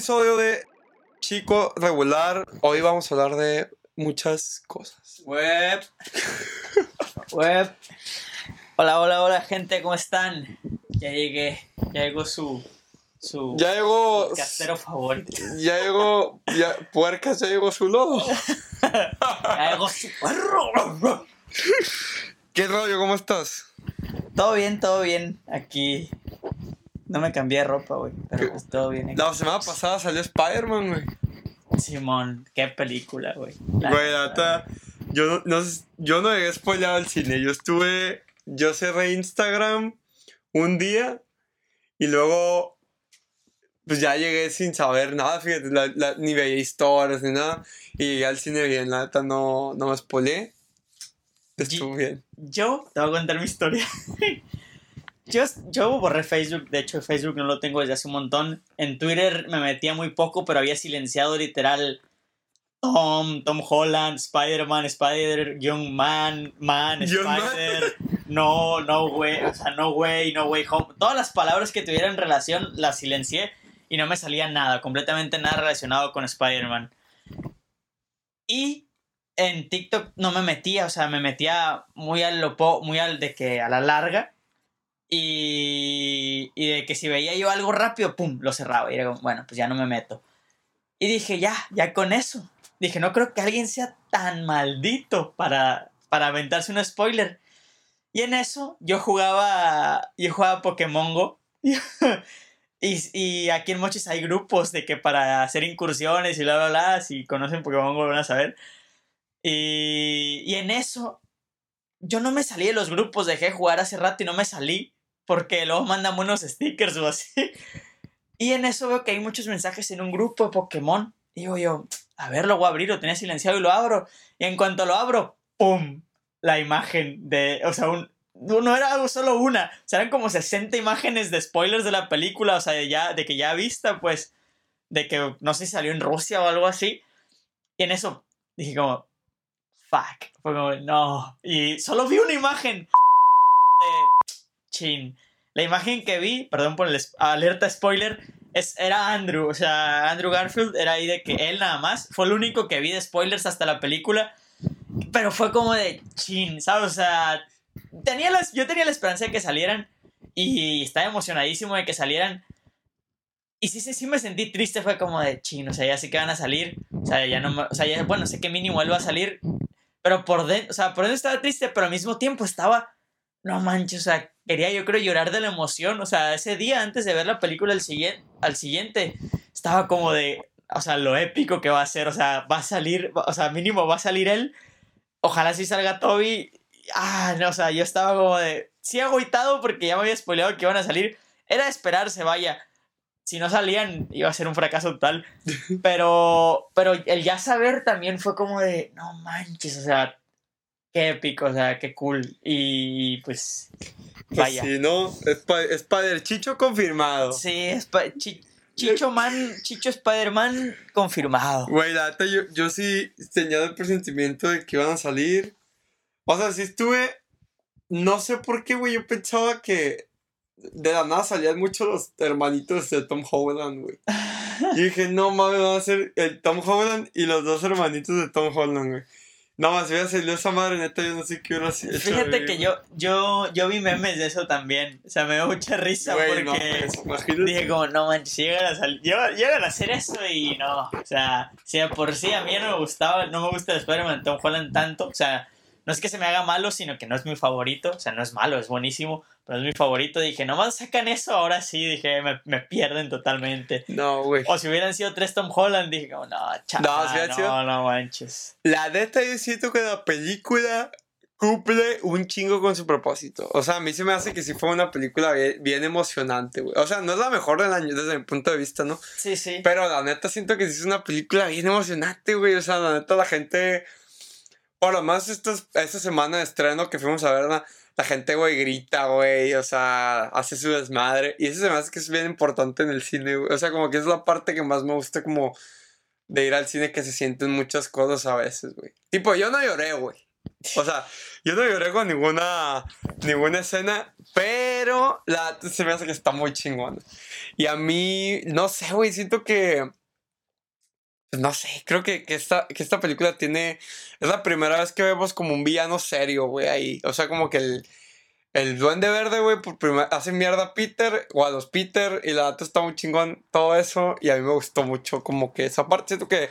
episodio de Chico Regular. Hoy vamos a hablar de muchas cosas. Web. Web. Hola, hola, hola, gente, ¿cómo están? Ya llegué. Ya llegó su. Su. Ya llegó. Castero favorito. Ya llegó. Ya, puercas, ya llegó su lodo. Ya llegó su perro. ¿Qué rollo? ¿Cómo estás? Todo bien, todo bien. Aquí. No me cambié de ropa, güey. Pero pues todo bien. La semana pasada salió Spider-Man, güey. Simón, qué película, güey. Güey, la neta, yo no, no yo no llegué spoileado al cine. Yo estuve. Yo cerré Instagram un día y luego. Pues ya llegué sin saber nada, fíjate, la- la- ni veía historias ni nada. Y llegué al cine bien, la neta no, no me spoileé. Estuvo bien. Yo te voy a contar mi historia. Yo, yo borré Facebook, de hecho Facebook no lo tengo desde hace un montón. En Twitter me metía muy poco, pero había silenciado literal Tom, Tom Holland, Spider-Man, Spider, Young Man, Man. Spider, no, no way, o sea, no way, no way home. Todas las palabras que tuvieran relación las silencié y no me salía nada, completamente nada relacionado con Spider-Man. Y en TikTok no me metía, o sea, me metía muy al lo po- muy al de que a la larga. Y, y de que si veía yo algo rápido, pum, lo cerraba. Y era como, bueno, pues ya no me meto. Y dije, ya, ya con eso. Dije, no creo que alguien sea tan maldito para, para aventarse un spoiler. Y en eso yo jugaba, yo jugaba Pokémon Go. Y, y aquí en Mochis hay grupos de que para hacer incursiones y bla, bla, bla, si conocen Pokémon Go van a saber. Y, y en eso, yo no me salí de los grupos, dejé de jugar hace rato y no me salí, porque luego mandan unos stickers o así. Y en eso veo que hay muchos mensajes en un grupo de Pokémon. Digo yo, a ver, lo voy a abrir, lo tenía silenciado y lo abro. Y en cuanto lo abro, ¡pum! La imagen de, o sea, un, no era solo una, o sea, eran como 60 imágenes de spoilers de la película, o sea, de, ya, de que ya vista, pues, de que no sé si salió en Rusia o algo así. Y en eso dije como, fuck, fue como, no. Y solo vi una imagen chin. La imagen que vi, perdón por el alerta spoiler, es, era Andrew, o sea, Andrew Garfield era ahí de que él nada más, fue el único que vi de spoilers hasta la película, pero fue como de chin, ¿sabes? O sea, tenía las, yo tenía la esperanza de que salieran y estaba emocionadísimo de que salieran. Y sí, sí, sí me sentí triste, fue como de chin, o sea, ya sé que van a salir, o sea, ya no o sea, ya, bueno, sé que mínimo él va a salir, pero por dentro, o sea, por dentro estaba triste, pero al mismo tiempo estaba, no manches, o sea, quería yo creo llorar de la emoción, o sea, ese día antes de ver la película al siguiente, al siguiente, estaba como de, o sea, lo épico que va a ser, o sea, va a salir, o sea, mínimo va a salir él, ojalá sí salga Toby, ah, no, o sea, yo estaba como de, sí agüitado porque ya me había spoileado que iban a salir, era esperarse, vaya, si no salían iba a ser un fracaso total, pero, pero el ya saber también fue como de, no manches, o sea, qué épico, o sea, qué cool, y pues, Pues vaya. sí, ¿no? Sp- Spider Chicho confirmado. Sí, Sp- Chi- Chicho Man, Chicho Spider-Man confirmado. Güey, la neta, yo, yo sí tenía el presentimiento de que iban a salir. O sea, sí estuve. No sé por qué, güey. Yo pensaba que de la nada salían muchos los hermanitos de Tom Holland, güey. Y dije, no mames, van a ser el Tom Holland y los dos hermanitos de Tom Holland, güey. Nada más, hubiera salido esa madre, neta, yo no sé qué hubiera hecho. Fíjate que yo, yo, yo vi memes de eso también. O sea, me dio mucha risa Güey, no, porque pues, imagínate. dije como, no manches, si llegan a, sal- llegan, llegan a hacer eso y no. O sea, si de por sí a mí no me gustaba, no me gusta el Spider-Man de Tom Holland tanto. O sea, no es que se me haga malo, sino que no es mi favorito. O sea, no es malo, es buenísimo, pero es mi favorito. Dije, nomás sacan eso, ahora sí, dije, me, me pierden totalmente. No, güey. O si hubieran sido tres Tom Holland, dije como, no, chaval, No, no, sido- no manches. La neta, yo siento que la película cumple un chingo con su propósito. O sea, a mí se me hace que sí fue una película bien, bien emocionante, güey. O sea, no es la mejor del año desde mi punto de vista, ¿no? Sí, sí. Pero la neta siento que sí es una película bien emocionante, güey. O sea, la neta la gente... Lo más estos, esta semana de estreno que fuimos a ver, la, gente, güey, grita, güey. O sea, hace su desmadre. Y eso se me hace que es bien importante en el cine, güey. O sea, como que es la parte que más me gusta como de ir al cine que se sienten muchas cosas a veces, güey. Tipo, yo no lloré, güey. O sea, yo no lloré con ninguna, ninguna escena, pero se me hace que está muy chingona. Y a mí, no sé, güey, siento que... No sé, creo que, que, esta, que esta película tiene... Es la primera vez que vemos como un villano serio, güey, ahí. O sea, como que el, el duende verde, güey, por primera hace mierda a Peter o a los Peter y la neta está muy chingón todo eso y a mí me gustó mucho como que esa parte, siento que...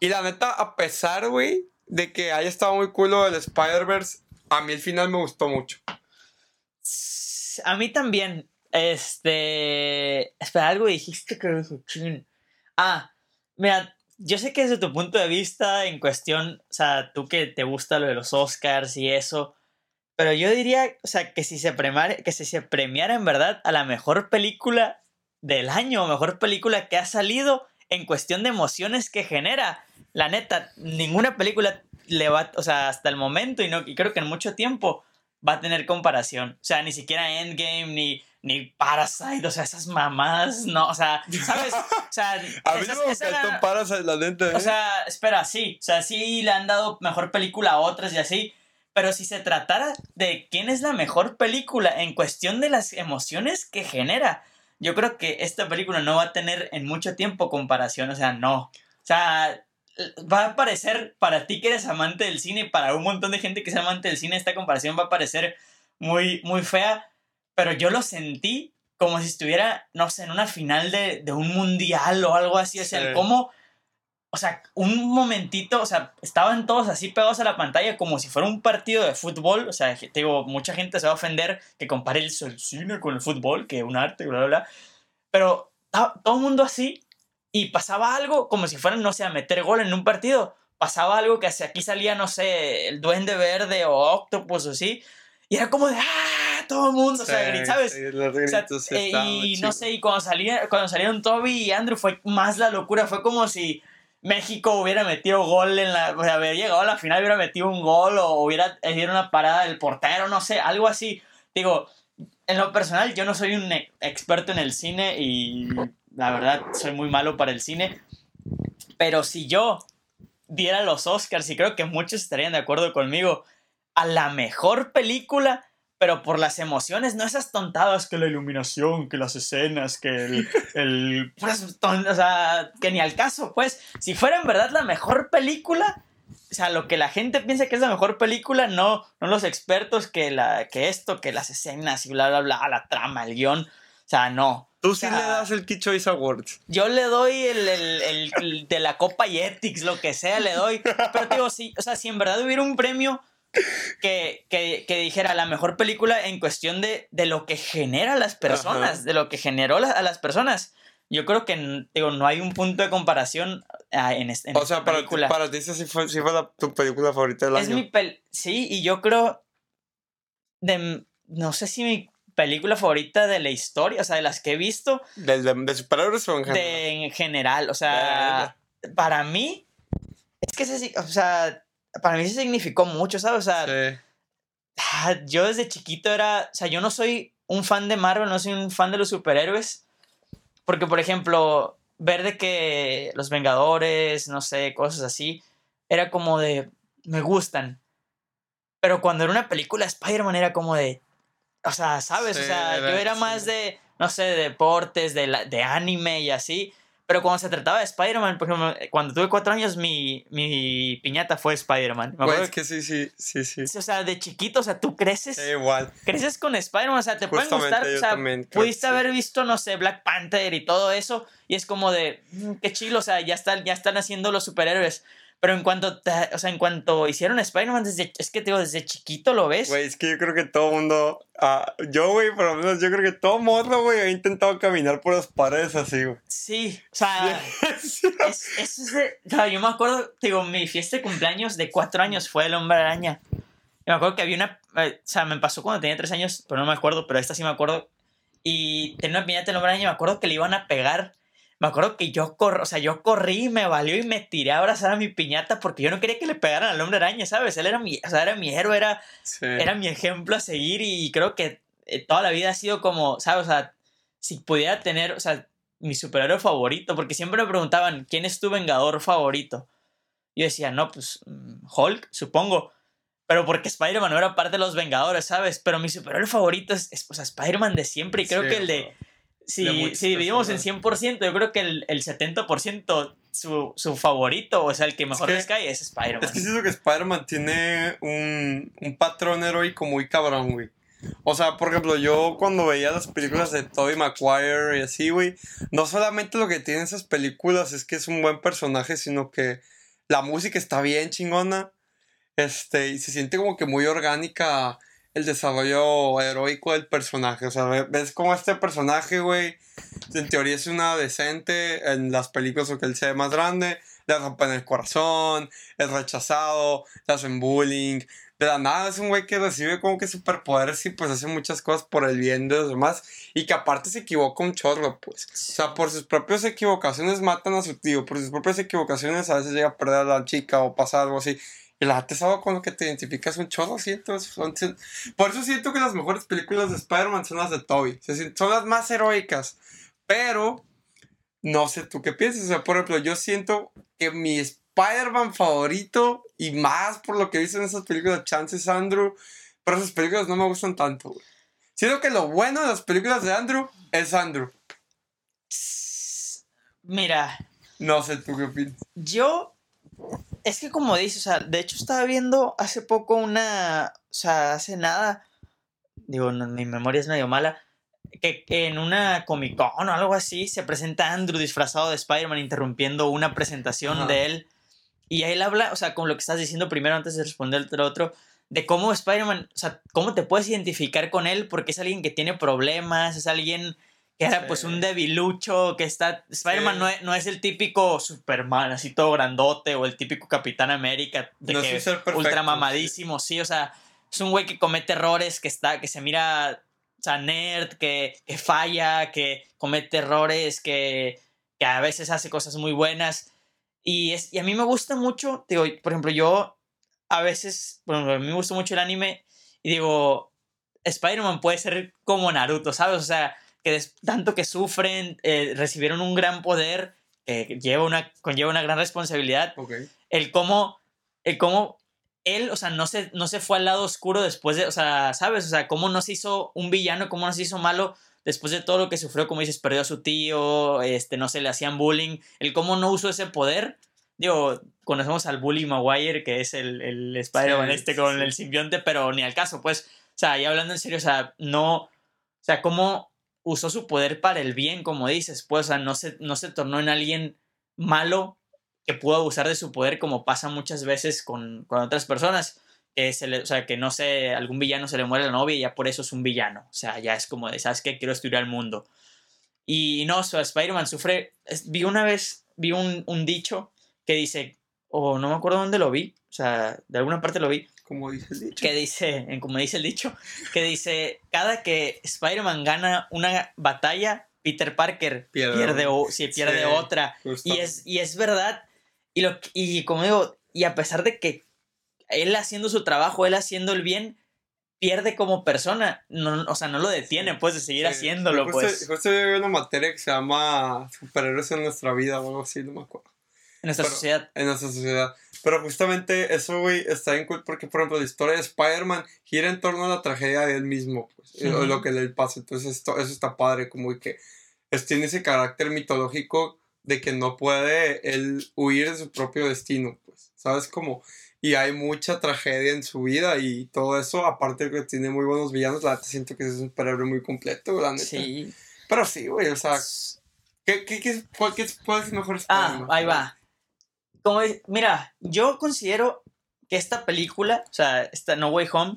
Y la neta, a pesar, güey, de que haya estado muy cool lo del Spider-Verse, a mí el final me gustó mucho. A mí también. Este. Espera, algo dijiste que. Ah, mira, yo sé que desde tu punto de vista, en cuestión, o sea, tú que te gusta lo de los Oscars y eso, pero yo diría, o sea, que si se premiara, que si se premiara en verdad a la mejor película del año, mejor película que ha salido en cuestión de emociones que genera, la neta, ninguna película le va, o sea, hasta el momento y, no, y creo que en mucho tiempo va a tener comparación. O sea, ni siquiera Endgame, ni, ni Parasite, o sea, esas mamadas, no, o sea, ¿sabes? O sea, A mí esas- no me esa era- Parasite, la neta. o ¿eh? sea, espera, sí, o sea, sí le han dado mejor película a otras y así, pero si se tratara de quién es la mejor película en cuestión de las emociones que genera, yo creo que esta película no va a tener en mucho tiempo comparación, o sea, no. O sea, va a parecer para ti que eres amante del cine, para un montón de gente que es amante del cine, esta comparación va a parecer muy, muy fea, pero yo lo sentí como si estuviera, no sé, en una final de, de un mundial o algo así, o sea, Sí. el cómo, o sea, un momentito, o sea, estaban todos así pegados a la pantalla como si fuera un partido de fútbol, o sea, te digo, mucha gente se va a ofender que compare el, el cine con el fútbol, que es un arte, bla, bla, bla, pero todo el mundo así, y pasaba algo como si fueran, no sé, a meter gol en un partido, pasaba algo que hacia aquí salía, no sé, el duende verde o octopus o así, y era como de, ¡ah! Todo el mundo, o sea, Sí, grit- ¿sabes? sí, los O sea, eh, y no sé, y cuando, salía, cuando salieron Toby y Andrew fue más la locura, fue como si México hubiera metido gol en la, o sea, hubiera llegado a la final, hubiera metido un gol o hubiera hecho una parada del portero, no sé, algo así. Digo, en lo personal yo no soy un e- experto en el cine y la verdad soy muy malo para el cine, pero si yo diera los Oscars, y creo que muchos estarían de acuerdo conmigo, a la mejor película, pero por las emociones, no esas tontadas que la iluminación, que las escenas, que el... el ton- o sea, que ni al caso, pues, si fuera en verdad la mejor película, o sea, lo que la gente piensa que es la mejor película, no, no los expertos que, la, que esto, que las escenas y bla, bla, bla, la trama, el guion, o sea, no. Tú sí o sea, le das el Kid Choice Awards. Yo le doy el, el- el- el de la Copa Yetix, lo que sea, le doy. Pero te digo, sí, o sea, si en verdad hubiera un premio que, que, que dijera la mejor película en cuestión de, de lo que genera a las personas, Ajá. de lo que generó la- a las personas, yo creo que digo, no hay un punto de comparación ah, en, es- en O sea, esta para ti, película. para ti esa sí fue, sí fue la- tu película favorita del Es año. mi pel sí, y yo creo de no sé si mi película favorita de la historia, o sea, de las que he visto, ¿Del de, de superhéroes o en general? de en general, o sea, para mí es que sí, o sea, para mí sí significó mucho, ¿sabes? O sea, Sí. ah, yo desde chiquito era, o sea, yo no soy un fan de Marvel, no soy un fan de los superhéroes, porque por ejemplo, ver de que los Vengadores, no sé, cosas así, era como de, me gustan, pero cuando era una película de Spider-Man era como de, o sea, ¿sabes? o sea, yo era- sí. más de, no sé, de deportes, de, la- de anime y así. Pero cuando se trataba de Spider-Man, por ejemplo, cuando tuve cuatro años, mi, mi piñata fue Spider-Man. Güey, es que sí, sí, sí, sí. o sea, de chiquito, o sea, tú creces, Sí, igual. creces con Spider-Man, o sea, te pueden gustar, yo o sea, también pudiste sí. haber visto, no sé, Black Panther y todo eso, y es como de, "Mm, qué chilo, o sea, ya están, ya están haciendo los superhéroes. Pero en cuanto, te- o sea, en cuanto hicieron Spider-Man, desde, es que te digo, desde chiquito lo ves. Güey, es que yo creo que todo mundo. ah, yo, güey, por lo menos yo creo que todo mundo, güey, ha intentado caminar por las paredes así, güey. Sí, o sea, Sí. es, es sea, yo me acuerdo, te digo, mi fiesta de cumpleaños de cuatro años fue el hombre araña. Y me acuerdo que había una, eh, o sea, me pasó cuando tenía tres años, pero no me acuerdo, pero esta sí me acuerdo. Y tenía una piñata del hombre araña, me acuerdo que le iban a pegar. Me acuerdo que yo corrí, o sea, yo corrí, me valió y me tiré a abrazar a mi piñata porque yo no quería que le pegaran al hombre araña, ¿sabes? Él era mi, o sea, era mi héroe, era, Sí. era mi ejemplo a seguir y creo que eh, toda la vida ha sido como, ¿sabes? O sea, si pudiera tener, o sea, mi superhéroe favorito, porque siempre me preguntaban, ¿quién es tu vengador favorito? Yo decía, no, pues mm, Hulk, supongo. pero porque Spider-Man no era parte de los Vengadores, ¿sabes? Pero mi superhéroe favorito es, es o sea, Spider-Man de siempre y creo Sí, que el de... Si, si dividimos en personas. 100%, yo creo que el, el 70% su, su favorito, o sea, el que mejor que- les cae es Spider-Man. Es que siento que Spider-Man tiene un, un patrón heroico muy cabrón, güey. O sea, por ejemplo, yo cuando veía las películas de Tobey Maguire y así, güey, no solamente lo que tienen esas películas es que es un buen personaje, sino que la música está bien chingona. Este, y se siente como que muy orgánica el desarrollo heroico del personaje. O sea, ve- ves como este personaje, güey, en teoría es una decente en las películas porque él se ve más grande, le rompen el corazón, es rechazado, le hacen bullying. De la nada es un güey que recibe como que superpoderes y pues hace muchas cosas por el bien de los demás. Y que aparte se equivoca un chorro, pues. O sea, por sus propias equivocaciones matan a su tío. Por sus propias equivocaciones a veces llega a perder a la chica o pasa algo así. La es algo con lo que te identificas un chorro, siento. son- por eso siento que las mejores películas de Spider-Man son las de Toby. Son las más heroicas. Pero, no sé tú qué piensas. O sea, por ejemplo, yo siento que mi Spider-Man favorito, y más por lo que he visto en esas películas, Chances Andrew, pero esas películas no me gustan tanto, güey. Siento que lo bueno de las películas de Andrew es Andrew. Mira, No sé tú qué opinas. yo. Es que como dices, o sea, de hecho estaba viendo hace poco una. O sea, hace nada. Digo, no, mi memoria es medio mala. Que, que en una Comic Con o algo así se presenta Andrew disfrazado de Spider-Man interrumpiendo una presentación Ajá. de él. Y él habla, o sea, con lo que estás diciendo primero antes de responder lo otro, de cómo Spider-Man, o sea, cómo te puedes identificar con él porque es alguien que tiene problemas, es alguien que era Sí. pues un debilucho, que está... Spider-Man Sí. no, es, no es el típico Superman, así todo grandote, o el típico Capitán América, de No que perfecto, ultra sí. mamadísimo, sí. o sea, es un güey que comete errores, que está, que se mira, o sea, nerd, que, que falla, que comete errores, que, que a veces hace cosas muy buenas. Y, es, y a mí me gusta mucho, digo, por ejemplo, yo a veces, bueno, a mí me gusta mucho el anime y digo, Spider-Man puede ser como Naruto, ¿sabes? O sea, que tanto que sufren, eh, recibieron un gran poder, que lleva una, conlleva una gran responsabilidad, Ok. el cómo, el cómo él, o sea, no se, no se fue al lado oscuro después de, o sea, ¿sabes? O sea, cómo no se hizo un villano, cómo no se hizo malo después de todo lo que sufrió, como dices, perdió a su tío, este, no se le hacían bullying, el cómo no usó ese poder. Digo, conocemos al Bully Maguire, que es el, el Spider-Man Sí, este con sí. el simbionte, pero ni al caso, pues, o sea, ya hablando en serio, o sea, no, o sea, cómo usó su poder para el bien, como dices, pues, o sea, no se, no se tornó en alguien malo que pudo abusar de su poder como pasa muchas veces con, con otras personas. Que se o sea, que no sé, algún villano se le muere la novia y ya por eso es un villano. O sea, ya es como de, ¿sabes qué? Quiero destruir al mundo. Y no, o sea, Spider-Man sufre. vi una vez, vi un, un dicho que dice, o no me acuerdo dónde lo vi, o sea, de alguna parte lo vi, Como dice el dicho. que dice, en como dice el dicho, que dice, cada que Spider-Man gana una batalla, Peter Parker Pierde o, sí, pierde Sí, otra. Justo. Y es, y es verdad. Y, lo, y como digo, y a pesar de que él haciendo su trabajo, él haciendo el bien, pierde como persona. No, o sea, no lo detiene, pues, de seguir Sí, haciéndolo, justo, pues. Justo yo vi una materia que se llama Superhéroes en nuestra vida o algo así, no me acuerdo. En nuestra pero- sociedad. En nuestra sociedad. Pero justamente eso, güey, está bien cool porque, por ejemplo, la historia de Spider-Man gira en torno a la tragedia de él mismo, pues, lo- Ujú. lo que le pasa. Entonces, esto, eso está padre, como que es- tiene ese carácter mitológico de que no puede él huir de su propio destino, pues, ¿sabes? Como, y hay mucha tragedia en su vida y todo eso, aparte de que tiene muy buenos villanos, la neta siento que es un superhéroe muy completo, la neta. Sí. Pero sí, güey, o sea, ¿qué, qué, qué, cuál, qué- cuál es mejor Ah, Spider-Man? ahí va. Como, mira, yo considero que esta película, o sea, esta No Way Home,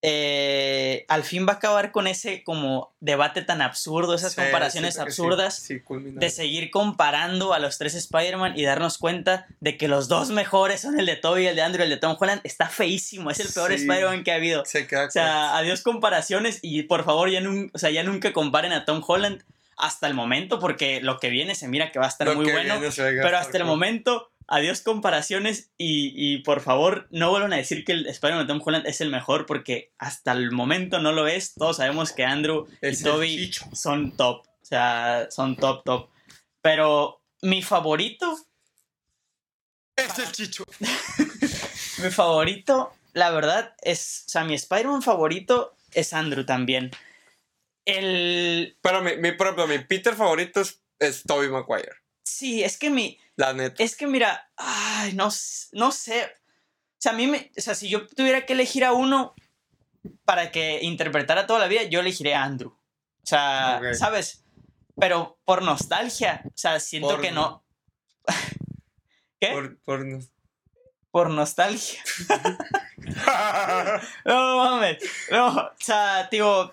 eh, al fin va a acabar con ese como debate tan absurdo, esas Sí, comparaciones sí, absurdas. sí, de seguir comparando a los tres Spider-Man y darnos cuenta de que los dos mejores son el de Tobey, el de Andrew, el de Tom Holland, está feísimo. Es el peor. Spider-Man que ha habido. Se O sea, adiós comparaciones y por favor ya, nun- o sea, ya nunca comparen a Tom Holland hasta el momento porque lo que viene se mira que va a estar Lo muy bueno. Pero hasta el momento, adiós comparaciones y, y por favor no vuelvan a decir que el Spider-Man de Tom Holland es el mejor porque hasta el momento no lo es. Todos sabemos que Andrew Es y Toby son top. O sea, son top, top. Pero mi favorito, Es el chicho. mi favorito, la verdad, es. O sea, mi Spider-Man favorito es Andrew también. El. Pero mi, mi propio, mi Peter favorito es, es Tobey Maguire. Sí, es que mi. La neta. Es que mira. Ay, no, no sé. O sea, a mí me. O sea, si yo tuviera que elegir a uno para que interpretara toda la vida, yo elegiría a Andrew. O sea. ¿sabes? Pero por nostalgia. O sea, siento Por- que no. ¿Qué? Por, por no- por nostalgia. No mames. No, o sea, digo,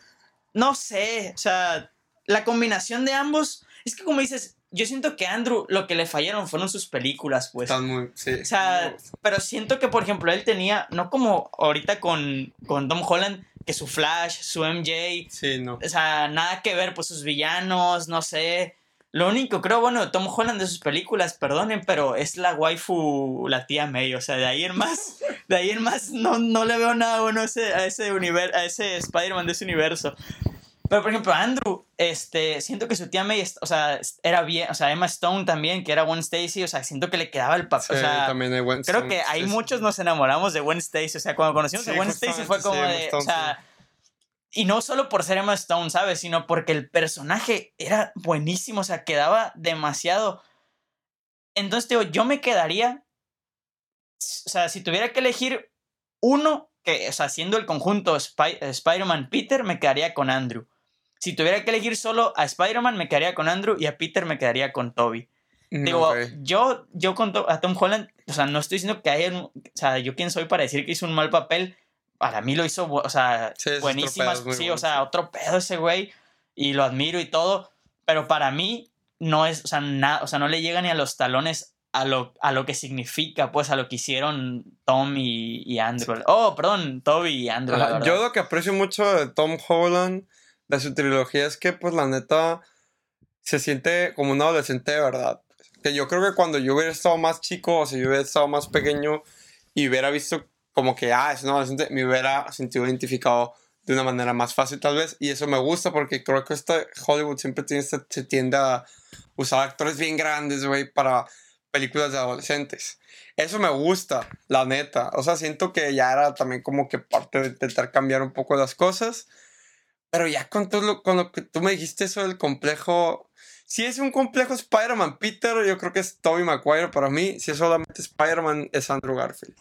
no sé. O sea, la combinación de ambos. Es que como dices, yo siento que a Andrew lo que le fallaron fueron sus películas, pues. Están muy. Sí. O sea, pero siento que, por ejemplo, él tenía, no como ahorita con, con Tom Holland, que su Flash, su MJ, Sí, no. o sea, nada que ver, pues sus villanos, no sé. Lo único, creo, bueno, de Tom Holland de sus películas, perdonen, pero es la waifu, la tía May. O sea, de ahí en más, de ahí en más no, no le veo nada bueno a ese, a ese, a ese Spider-Man de ese universo. Pero, por ejemplo, Andrew, este, siento que su tía May, o sea, era bien, o sea, Emma Stone también, que era Gwen Stacy, o sea, siento que le quedaba el papel, Sí, o sea, también hay buen creo son- que sí, sí. muchos nos enamoramos de Gwen Stacy. O sea, cuando conocimos Sí, a Gwen Stacy fue como sí, de. O Stone, sea. Y no solo por ser Emma Stone, ¿sabes? Sino porque el personaje era buenísimo. O sea, quedaba demasiado. Entonces, digo, yo me quedaría. O sea, si tuviera que elegir uno, que, o sea, siendo el conjunto Spy- Spider-Man Peter, me quedaría con Andrew. Si tuviera que elegir solo a Spider-Man, me quedaría con Andrew y a Peter me quedaría con Toby. Mm, Digo, yo, yo con a Tom Holland, o sea, no estoy diciendo que haya, o sea, yo quién soy para decir que hizo un mal papel, para mí lo hizo, o sea, Sí, buenísimas, pedo, sí, bueno, o sea, sí. otro pedo ese güey, y lo admiro y todo, pero para mí no es, o sea, nada, o sea, no le llega ni a los talones a lo, a lo que significa, pues, a lo que hicieron Tom y, y Andrew. Oh, perdón, Toby y Andrew, Ajá. Yo lo que aprecio mucho de Tom Holland, de su trilogía, es que, pues, la neta, se siente como un adolescente de verdad. Que yo creo que cuando yo hubiera estado más chico, o si yo hubiera estado más pequeño y hubiera visto como que, ah, es un adolescente, me hubiera sentido identificado de una manera más fácil, tal vez. Y eso me gusta porque creo que este Hollywood siempre tiene este- se tiende a usar actores bien grandes, güey, para películas de adolescentes. Eso me gusta, la neta. O sea, siento que ya era también como que parte de intentar cambiar un poco las cosas. Pero ya con todo con lo que tú me dijiste, eso del complejo. Si es un complejo Spider-Man Peter, yo creo que es Tobey Maguire para mí. Si es solamente Spider-Man, es Andrew Garfield.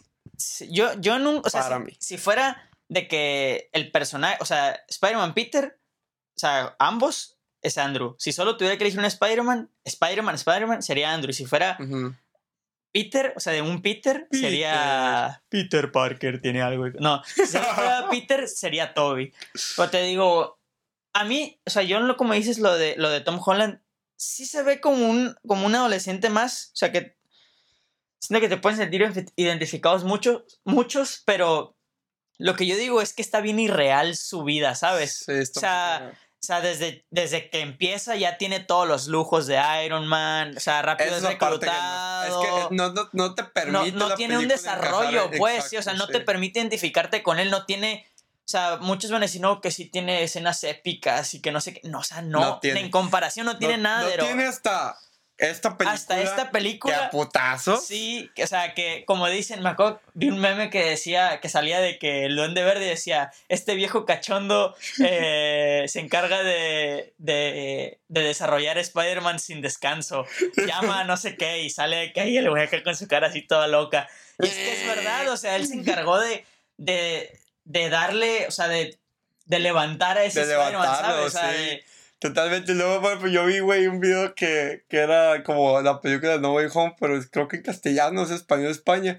Yo, yo no, o sea, Para si, mí. si fuera de que el personaje, o sea, Spider-Man Peter, o sea, ambos es Andrew. Si solo tuviera que elegir un Spider-Man, Spider-Man, Spider-Man, sería Andrew. Y si fuera Ujú. Peter, o sea, de un Peter, sería Peter Parker, tiene algo. No, si fuera Peter, sería Toby. Pero te digo, a mí, o sea, yo como dices lo de, lo de Tom Holland, sí se ve como un, como un adolescente más, o sea, que siento que te pueden sentir identificados muchos, muchos, pero lo que yo digo es que está bien irreal su vida, ¿sabes? Sí, está O sea, O sea, desde, desde que empieza ya tiene todos los lujos de Iron Man, o sea, rápido es es parte que no- reclutado. es que no, no, no te no, permite. no la tiene un desarrollo, pues, sí, o sea, no te permite identificarte con él, no tiene, o sea, muchos van a decir, no, que sí tiene escenas épicas y que no sé qué, no, o sea, no, No tiene. en comparación no tiene no, nada no de tiene hasta esta película. hasta esta que a película. putazos. Sí, o sea, que como dicen, me acuerdo de un meme que decía, que salía de que el Duende Verde decía, este viejo cachondo eh, se encarga de, de, de desarrollar Spider-Man sin descanso, llama a no sé qué y sale de que ahí el güey con su cara así toda loca. Y es que es verdad, o sea, él se encargó de, de, de darle, o sea, de, de levantar a ese De Spider-Man, ¿sabes? O sea, sí. de- Totalmente. Luego, bueno, pues yo vi, güey, un video que, que era como la película de No Way Home, pero creo que en castellano, es español España,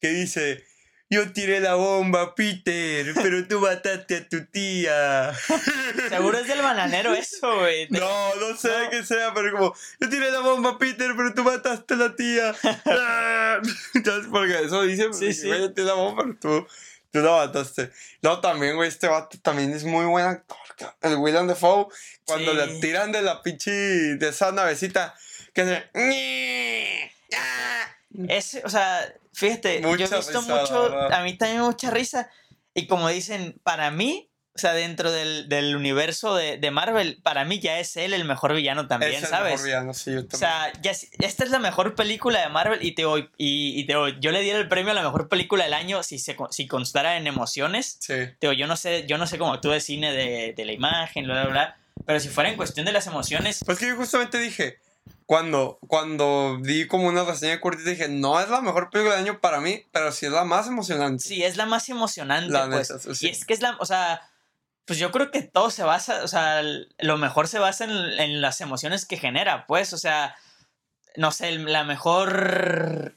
que dice, yo tiré la bomba, Peter, pero tú mataste a tu tía. seguro es del bananero eso, güey. No, no sé No. qué sea, pero como, yo tiré la bomba, Peter, pero tú mataste a la tía. Entonces, porque eso dice, Sí, sí, yo tiré la bomba, pero tú, tú la mataste. No, también, güey, este vato también es muy buen actor. El William Defoe, cuando Sí. le tiran de la pinche, de esa navecita, que se... Ese, o sea, fíjate, yo Mucha he visto risa, mucho, a mí también mucha risa. Y como dicen, para mí, o sea, dentro del, del universo de, de Marvel, para mí ya es él el mejor villano también, es el ¿sabes? mejor villano, sí, yo O también. sea, ya, es- esta es la mejor película de Marvel y te voy, y, y te voy- yo le diera el premio a la mejor película del año si se si constara en emociones. sí. Te digo, yo no sé, yo no sé cómo actúa de cine de, de la imagen, bla, bla, bla. Pero si fuera en cuestión de las emociones, Pues que yo justamente dije, cuando, cuando di como una reseña cortita, dije, no es la mejor película del año para mí, pero sí es la más emocionante. sí, es la más emocionante, La pues. neta, sí. Y es que es la, o sea, pues yo creo que todo se basa, o sea, lo mejor se basa en, en las emociones que genera, pues, o sea, no sé, la mejor,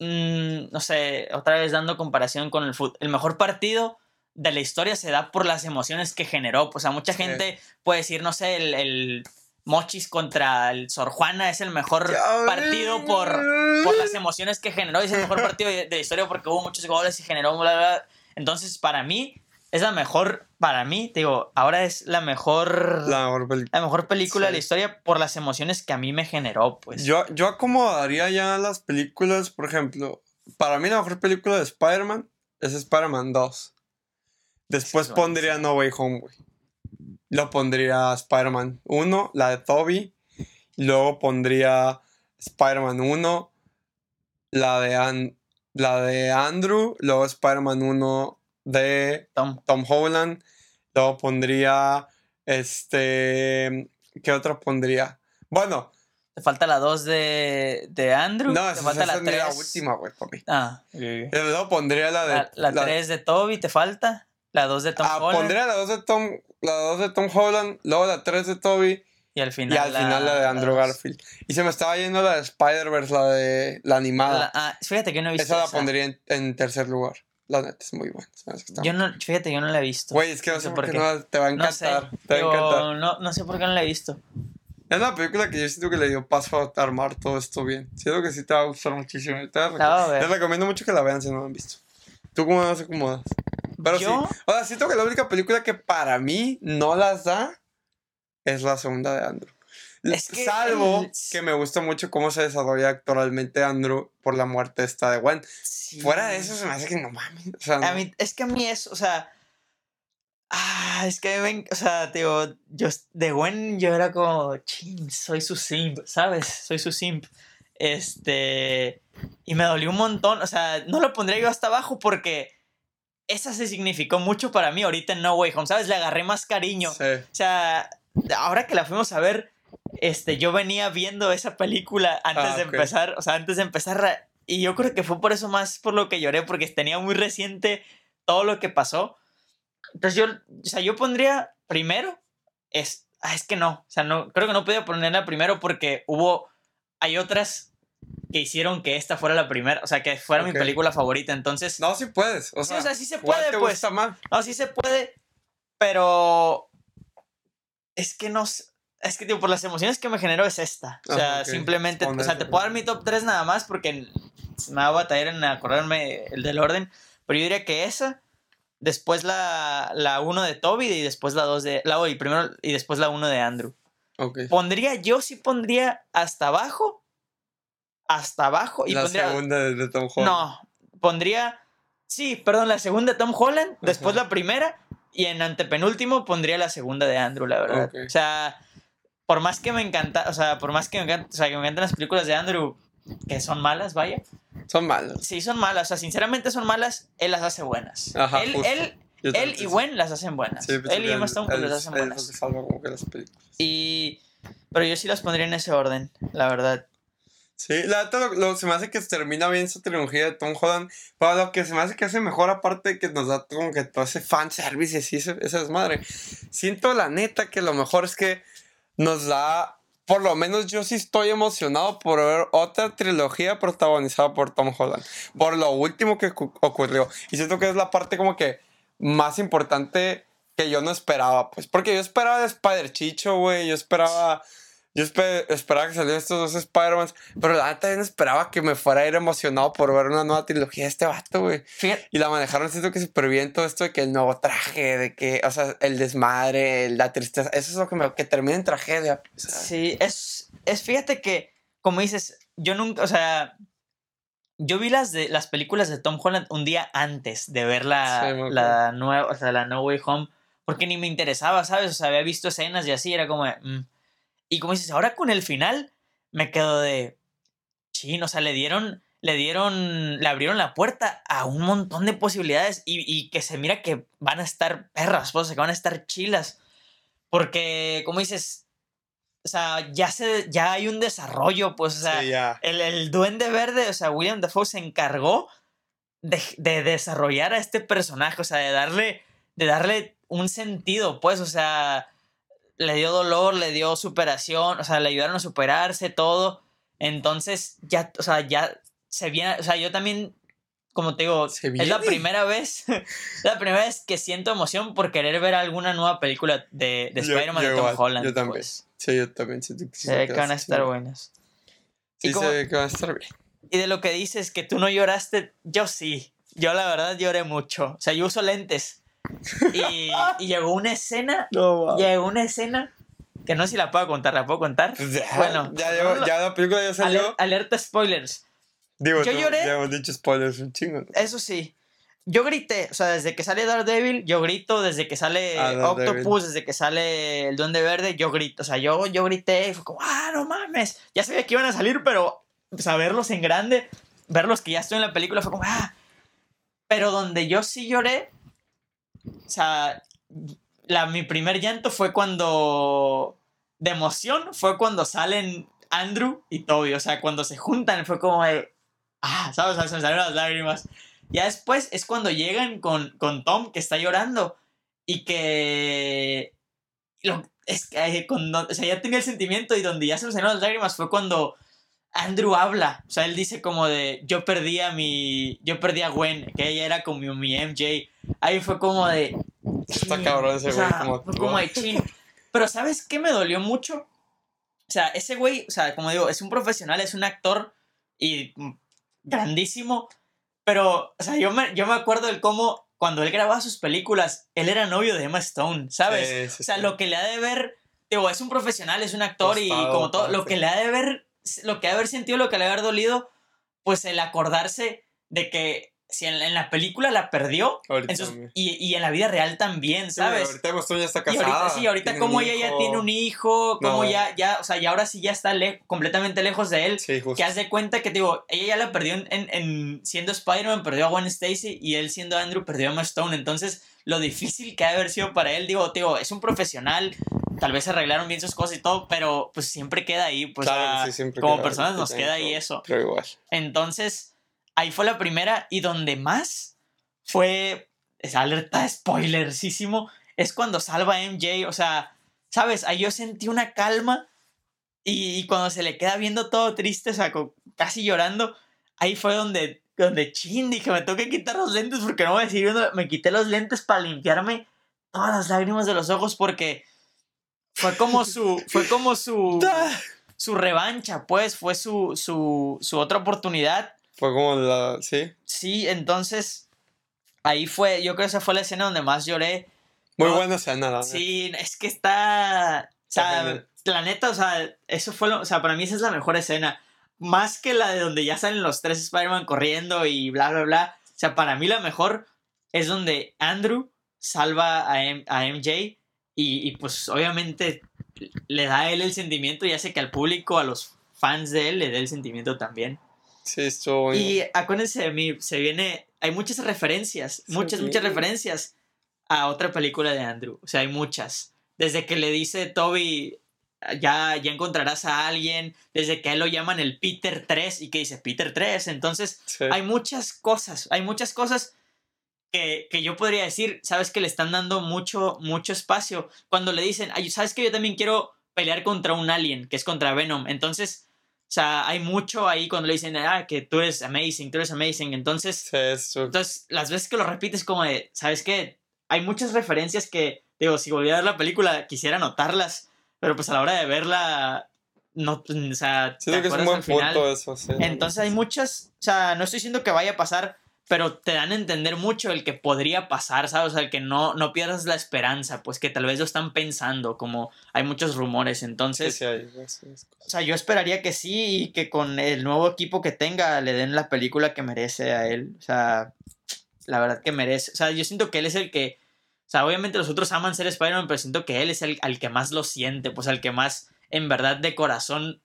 mm, no sé, otra vez dando comparación con el fútbol, el mejor partido de la historia se da por las emociones que generó, pues, o sea, mucha Sí. gente puede decir, no sé, el, el Mochis contra el Sor Juana es el mejor partido por, por las emociones que generó. Y es el mejor partido de, de la historia porque hubo muchos goles y generó bla, bla, bla. Entonces, para mí, es la mejor. Para mí, te digo, ahora es la mejor. La, La mejor película. de la historia por las emociones que a mí me generó, pues. Yo, yo acomodaría ya las películas, por ejemplo, para mí la mejor película de Spider-Man es Spider-Man 2. Después Sí, pondría No Way Home, güey. Lo pondría Spider-Man 1, la de Toby. Luego pondría Spider-Man 1, la de, An- la de Andrew. Luego Spider-Man 1 de Tom. Tom Holland. Luego pondría. Este. ¿Qué otra pondría? Bueno, Te falta la 2 de, de Andrew. no, te esa, falta esa la es la 3. última, güey, para mí. Ah, Eh, Luego pondría la de. la, la 3 de Toby, ¿te falta? La 2 de Tom ah, Holland. pondría la 2 de Tom. La 2 de Tom Holland. Luego la 3 de Toby. Y al final. y al final la de Andrew dos. Garfield. Y se me estaba yendo la de Spider-Verse, la de. La animada. La- ah, fíjate que no he visto. esa la esa. pondría en, en tercer lugar. La neta es muy buena. Yo no, fíjate, yo no la he visto. Güey, es que no, sé por qué no. Te va a No sé, encantar. te va a encantar. no, no sé por qué no la he visto. Es una película que yo siento que le dio paso a armar todo esto bien. Siento que sí te va a gustar muchísimo. Te, la les recomiendo mucho que la vean si no la han visto. ¿Tú cómo las acomodas? Pero Yo- sí. O sea, siento que la única película que para mí no las da es la segunda de Andrew. Es que Salvo el- que me gusta mucho cómo se desarrolla actualmente Andrew por la muerte esta de Gwen. Sí. Fuera de eso se me hace que no mames. O sea, A no. mí, es que a mí es, o sea. Ah, es que ven, o sea, digo, yo de Gwen yo era como, chin, soy su simp, ¿sabes? Soy su simp. Este. Y me dolió un montón, o sea, no lo pondría yo hasta abajo porque esa se significó mucho para mí ahorita en No Way Home, ¿sabes? Le agarré más cariño. Sí. O sea, ahora que la fuimos a ver, este, yo venía viendo esa película antes Ah, de empezar, o sea, antes de empezar, y yo creo que fue por eso más por lo que lloré, porque tenía muy reciente todo lo que pasó. Entonces yo, o sea, yo pondría primero, es, ah, es que no, o sea, no, creo que no podía ponerla primero porque hubo, hay otras que hicieron que esta fuera la primera, o sea, que fuera Ok. mi película favorita, entonces... No, sí puedes. O Sí, sea, o sea, sí se ¿cuál puede, te pues. gusta más? No, sí se puede, pero es que no sé- es que tío, por las emociones que me generó es esta. O Ah, sea, simplemente, o sea, te puedo dar mi top 3 nada más porque me va a batallar en acordarme el del orden, pero yo diría que esa, después la, la 1 de Toby y después la 2 de la y primero y después la 1 de Andrew. Ok. Pondría yo sí pondría hasta abajo hasta abajo y la pondría segunda de, Tom Holland. no, pondría. Sí, perdón, la segunda de Tom Holland, después Ajá. la primera, y en antepenúltimo pondría la segunda de Andrew, la verdad. Ok. O sea, por más que me encanta, o sea, por más que me encanta, o sea, que me encantan las películas de Andrew, que son malas, vaya. Son malos. Sí, son malas, o sea, sinceramente son malas, él las hace buenas. Ajá, él, justo. él, y. Gwen las hacen buenas. Sí, él y Emma Stone las es- hacen es buenas. lo que salva como que las películas. Y. Pero yo sí las pondría en ese orden, la verdad. Sí, la neta lo, lo- se me hace que termina bien esa trilogía de Tom Holland. Pero lo que se me hace que hace mejor, aparte de que nos da como que todo ese fanservice y así, esa desmadre. Siento la neta que lo mejor es que nos da. Por lo menos yo sí estoy emocionado por ver otra trilogía protagonizada por Tom Holland. Por lo último que cu- ocurrió. Y siento que es la parte como que más importante que yo no esperaba, pues. Porque yo esperaba de Spider-Chicho, güey. Yo esperaba. Yo espe- esperaba que salieran estos dos Spider-Mans. Pero la neta no esperaba que me fuera a ir emocionado por ver una nueva trilogía de este vato, güey. Fíjate, Y la manejaron, siento que súper bien todo esto de que el nuevo traje, de que, o sea, el desmadre, la tristeza. Eso es lo que me. que termina en tragedia. Sí, es, es, fíjate que, como dices, yo nunca, o sea, yo vi las de las películas de Tom Holland un día antes de ver la, Sí, la nueva, o sea, la No Way Home, porque ni me interesaba, ¿sabes? O sea, había visto escenas y así, era como de, mm. Y como dices, ahora con el final, me quedo de, chino, o sea, le dieron, le dieron, le abrieron la puerta a un montón de posibilidades y, y que se mira que van a estar perras, pues, que van a estar chilas. Porque, como dices, o sea, ya, se, ya hay un desarrollo, pues, o sea, Sí, ya. el, el Duende Verde, o sea, William Dafoe se encargó de, de desarrollar a este personaje, o sea, de darle, de darle un sentido, pues, o sea, le dio dolor, le dio superación, o sea, le ayudaron a superarse, todo. Entonces, ya, o sea, ya se viene, o sea, yo también, como te digo, Se es la primera vez, la primera vez que siento emoción por querer ver alguna nueva película de, de Spider-Man de Tom igual, Holland. yo también. pues. Sí, yo también siento que sí. Se ve que queda van a estar buenas. Sí, Y como- se ve que van a estar bien. Y de lo que dices que tú no lloraste, yo sí. Yo la verdad lloré mucho. O sea, yo uso lentes. Y, y llegó una escena, No, llegó una escena que no sé si la puedo contar, ¿la puedo contar? Ya, Bueno, ya, llevo- ya la película ya salió. Aler- alerta spoilers. Digo, yo tú- lloré. Ya hemos dicho spoilers un chingo. Eso sí. Yo grité, o sea, desde que sale Daredevil, yo grito, desde que sale Ah. Octopus, desde que sale el Duende Verde, yo grito, o sea, yo, yo grité, y fue como, ah, no mames, ya sabía que iban a salir, pero, o sea, verlos en grande, verlos que ya estoy en la película, fue como, ah, pero donde yo sí lloré, o sea, la, mi primer llanto fue cuando, de emoción, fue cuando salen Andrew y Toby, o sea, cuando se juntan, fue como de, ah, ¿sabes? O sea, se me salieron las lágrimas. Ya después es cuando llegan con, con Tom, que está llorando, y que... lo- es que eh, cuando, o sea, ya tenía el sentimiento y donde ya se me salieron las lágrimas fue cuando Andrew habla. O sea, él dice como de, yo perdí a mi... Yo perdí a Gwen, que ella era como mi, MJ. Ahí fue como de... Está cabrón ese o güey, sea, como fue como de chin. Pero ¿sabes qué me dolió mucho? O sea, ese güey, o sea, como digo, es un profesional, es un actor y grandísimo. Pero, o sea, yo me, yo me acuerdo del cómo cuando él grababa sus películas, él era novio de Emma Stone, ¿sabes? Sí, sí, O sea, sí. lo que le ha de ver, digo, es un profesional, es un actor y como todo, lo que le ha de ver, lo que haber sentido, lo que le haber dolido, pues el acordarse de que si en, en la película la perdió, Ahorita en sus- también. y, y en la vida real también, Sí, ¿sabes? ahorita Emma Stone ya está Y casada. ahorita, sí, ahorita como ella ya hijo. tiene un hijo, como No. ya, ya, o sea, y ahora sí ya está le- completamente lejos de él. Sí. Que haz de cuenta que, digo, ella ya la perdió en, en- en siendo Spider-Man, perdió a Gwen Stacy y él siendo Andrew perdió a Emma Stone. Entonces, lo difícil que ha de haber sido para él, digo, digo, es un profesional, tal vez arreglaron bien sus cosas y todo, pero pues siempre queda ahí, pues Claro, sí, siempre como queda personas nos queda ahí eso. Pero igual. Entonces, ahí fue la primera y donde más fue, es alerta spoilersísimo, es cuando salva a MJ, o sea, ¿sabes? Ahí yo sentí una calma y, y cuando se le queda viendo todo triste, o sea, casi llorando, ahí fue donde, donde chin, dije, me tengo que quitar los lentes porque no voy a seguir viendo, me quité los lentes para limpiarme todas las lágrimas de los ojos porque fue como su, fue como su, su revancha, pues, fue su, su, su otra oportunidad Fue como la. Sí. Sí, entonces ahí fue, yo creo que esa fue la escena donde más lloré. Muy No, buena escena, la. Sí, es que está, o sea, la neta, o sea, eso fue, lo, o sea, para mí esa es la mejor escena. Más que la de donde ya salen los tres Spider-Man corriendo y bla, bla, bla. O sea, para mí la mejor es donde Andrew salva a, M- a MJ y, y pues obviamente le da a él el sentimiento y hace que al público, a los fans de él, le dé el sentimiento también. Sí, estuvo bueno. Y acuérdense de mí, se viene, hay muchas referencias, muchas, muchas referencias a otra película de Andrew. O sea, hay muchas. Desde que le dice Toby, ya, ya encontrarás a alguien, desde que a él lo llaman el Peter 3 y que dice Peter 3. Entonces, Sí. hay muchas cosas, hay muchas cosas que, que yo podría decir, sabes que le están dando mucho, mucho espacio. Cuando le dicen, "Ay, sabes que yo también quiero pelear contra un alien, que es contra Venom. Entonces, o sea, hay mucho ahí cuando le dicen, ah, que tú eres amazing, tú eres amazing. Entonces, Sí, eso. entonces las veces que lo repites como de, ¿sabes qué? Hay muchas referencias que, digo, si volviera a ver la película quisiera notarlas, pero pues a la hora de verla, no, o sea, te Siento que es un buen final. eso, sí. Entonces hay muchas, o sea, no estoy diciendo que vaya a pasar, pero te dan a entender mucho el que podría pasar, ¿sabes? O sea, el que no, no pierdas la esperanza, pues que tal vez lo están pensando, como hay muchos rumores. Sí, Entonces, sí, esas o sea, yo esperaría que sí y que con el nuevo equipo que tenga le den la película que merece a él. O sea, la verdad que merece. O sea, yo siento que él es el que, o sea, obviamente los otros aman ser Spider-Man, pero siento que él es el al que más lo siente, pues al que más en verdad de corazón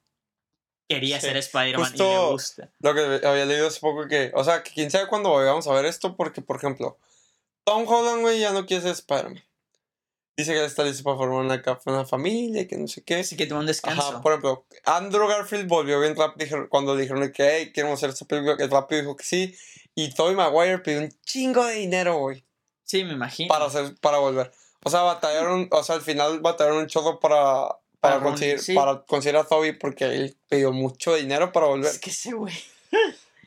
quería Sí, ser Spider-Man y le gusta. Lo que había leído hace poco que, o sea, que quién sabe cuándo vayamos a ver esto, porque, por ejemplo, Tom Holland, güey, ya no quiere ser Spider-Man. Dice que está listo para formar una, una familia, que no sé qué. Así que toma un descanso. Ajá, por ejemplo, Andrew Garfield volvió bien rápido cuando le dijeron que, hey, queremos hacer esta película, que rápido dijo que sí. Y Tobey Maguire pidió un chingo de dinero, güey, Sí, me imagino. para, hacer, para volver. O sea, batallaron, o sea, al final batallaron un chorro para, para, Para conseguir, sí. para conseguir a Toby porque él pidió mucho dinero para volver. Es que ese güey.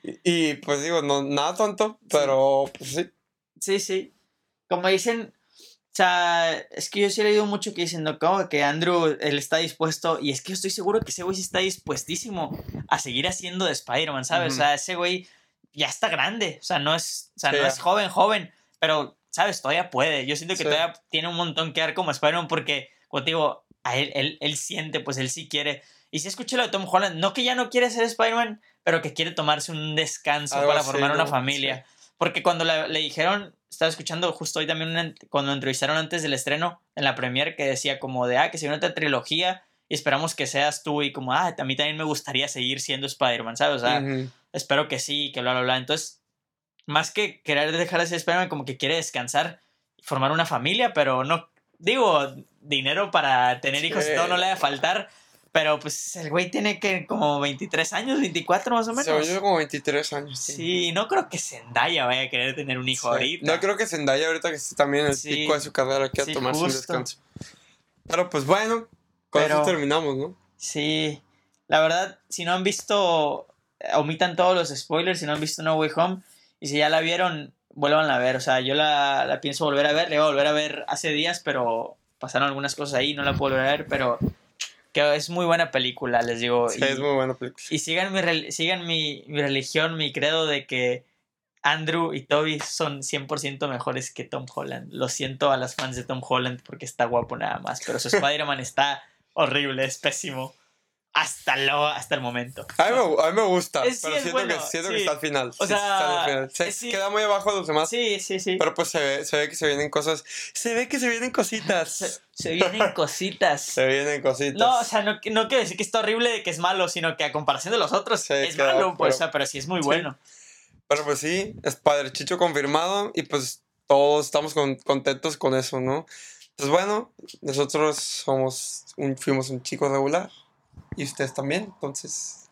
Y, y, pues digo, no, nada tonto, pero pues sí. Sí, sí. Como dicen, o sea, es que yo sí he leído mucho que dicen, no, como que Andrew, él está dispuesto, y es que yo estoy seguro que ese güey sí está dispuestísimo a seguir haciendo de Spider-Man, ¿sabes? Ujú. O sea, ese güey ya está grande, o sea, no es, o sea, Sí, no ya. es joven, joven, pero, ¿sabes? Todavía puede. Yo siento que Sí. todavía tiene un montón que dar como Spider-Man porque, como te digo, a él, él, él siente, pues él sí quiere. Y sí escuché lo de Tom Holland, no que ya no quiere ser Spider-Man, pero que quiere tomarse un descanso Algo para formar una ¿no? familia. Porque cuando le, le dijeron, estaba escuchando justo hoy también una cuando lo entrevistaron antes del estreno en la premiere que decía como de, ah, que se viene otra trilogía y esperamos que seas tú y como, ah, a mí también me gustaría seguir siendo Spider-Man, ¿sabes? O sea, espero que sí, que bla, bla, bla. Entonces, más que querer dejar de ser Spider-Man, como que quiere descansar formar una familia, pero no, digo, dinero para tener hijos y todo no le va a faltar. Pero pues el güey tiene que como 23 años, 24 más o Se menos. oyó como 23 años. Sí, no creo que Zendaya vaya a querer tener un hijo Sí. ahorita. No creo que Zendaya ahorita que está también en el Sí. pico de su carrera quiera Sí, tomarse un justo. descanso. Pero pues bueno, con Pero- eso terminamos, ¿no? Sí, la verdad, si no han visto, eh, omitan todos los spoilers, si no han visto No Way Home, y si ya la vieron, vuelvan a ver. O sea, yo la, la pienso volver a ver, la iba a volver a ver hace días, pero pasaron algunas cosas ahí, no la puedo ver, pero que es muy buena película, les digo. Sí, y, es muy buena película. y sigan, mi, sigan mi, mi religión, mi credo de que Andrew y Toby son 100% mejores que Tom Holland. Lo siento a las fans de Tom Holland porque está guapo nada más, pero su Spider-Man está horrible, es pésimo. Hasta, lo, hasta el momento. A mí, me, a mí me gusta, Es- sí, pero es siento, bueno, que, siento sí. que está al final. O Sí, sea, final. Se sí. queda muy abajo de los demás. Sí, sí, sí. Pero pues se ve, se ve que se vienen cosas. Se ve que se vienen cositas. se, Se, se vienen cositas. vienen cositas. No, o sea, no, no quiero decir que está horrible que es malo, sino que a comparación de los otros Sí, es claro, malo, pues, pero- o sea, pero sí es muy sí. bueno. Pero pues sí, es padre Chicho confirmado y pues todos estamos con- contentos con eso, ¿no? Entonces bueno, nosotros somos un, fuimos un chico regular y ustedes también, entonces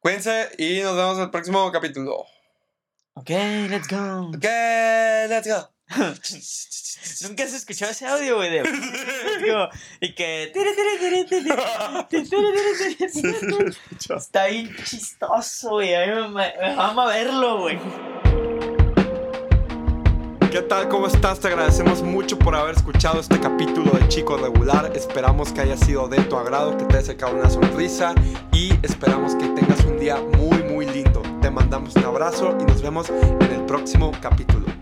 cuídense y nos vemos en el próximo capítulo. Ok, let's go. Ok, let's go. Nunca has escuchado ese audio, güey, de... Y que... Está bien chistoso, güey. A mí me, mama verlo, güey. ¿Qué tal? ¿Cómo estás? Te agradecemos mucho por haber escuchado este capítulo de Chico Regular. Esperamos que haya sido de tu agrado, que te haya sacado una sonrisa y esperamos que tengas un día muy, muy lindo. Te mandamos un abrazo y nos vemos en el próximo capítulo.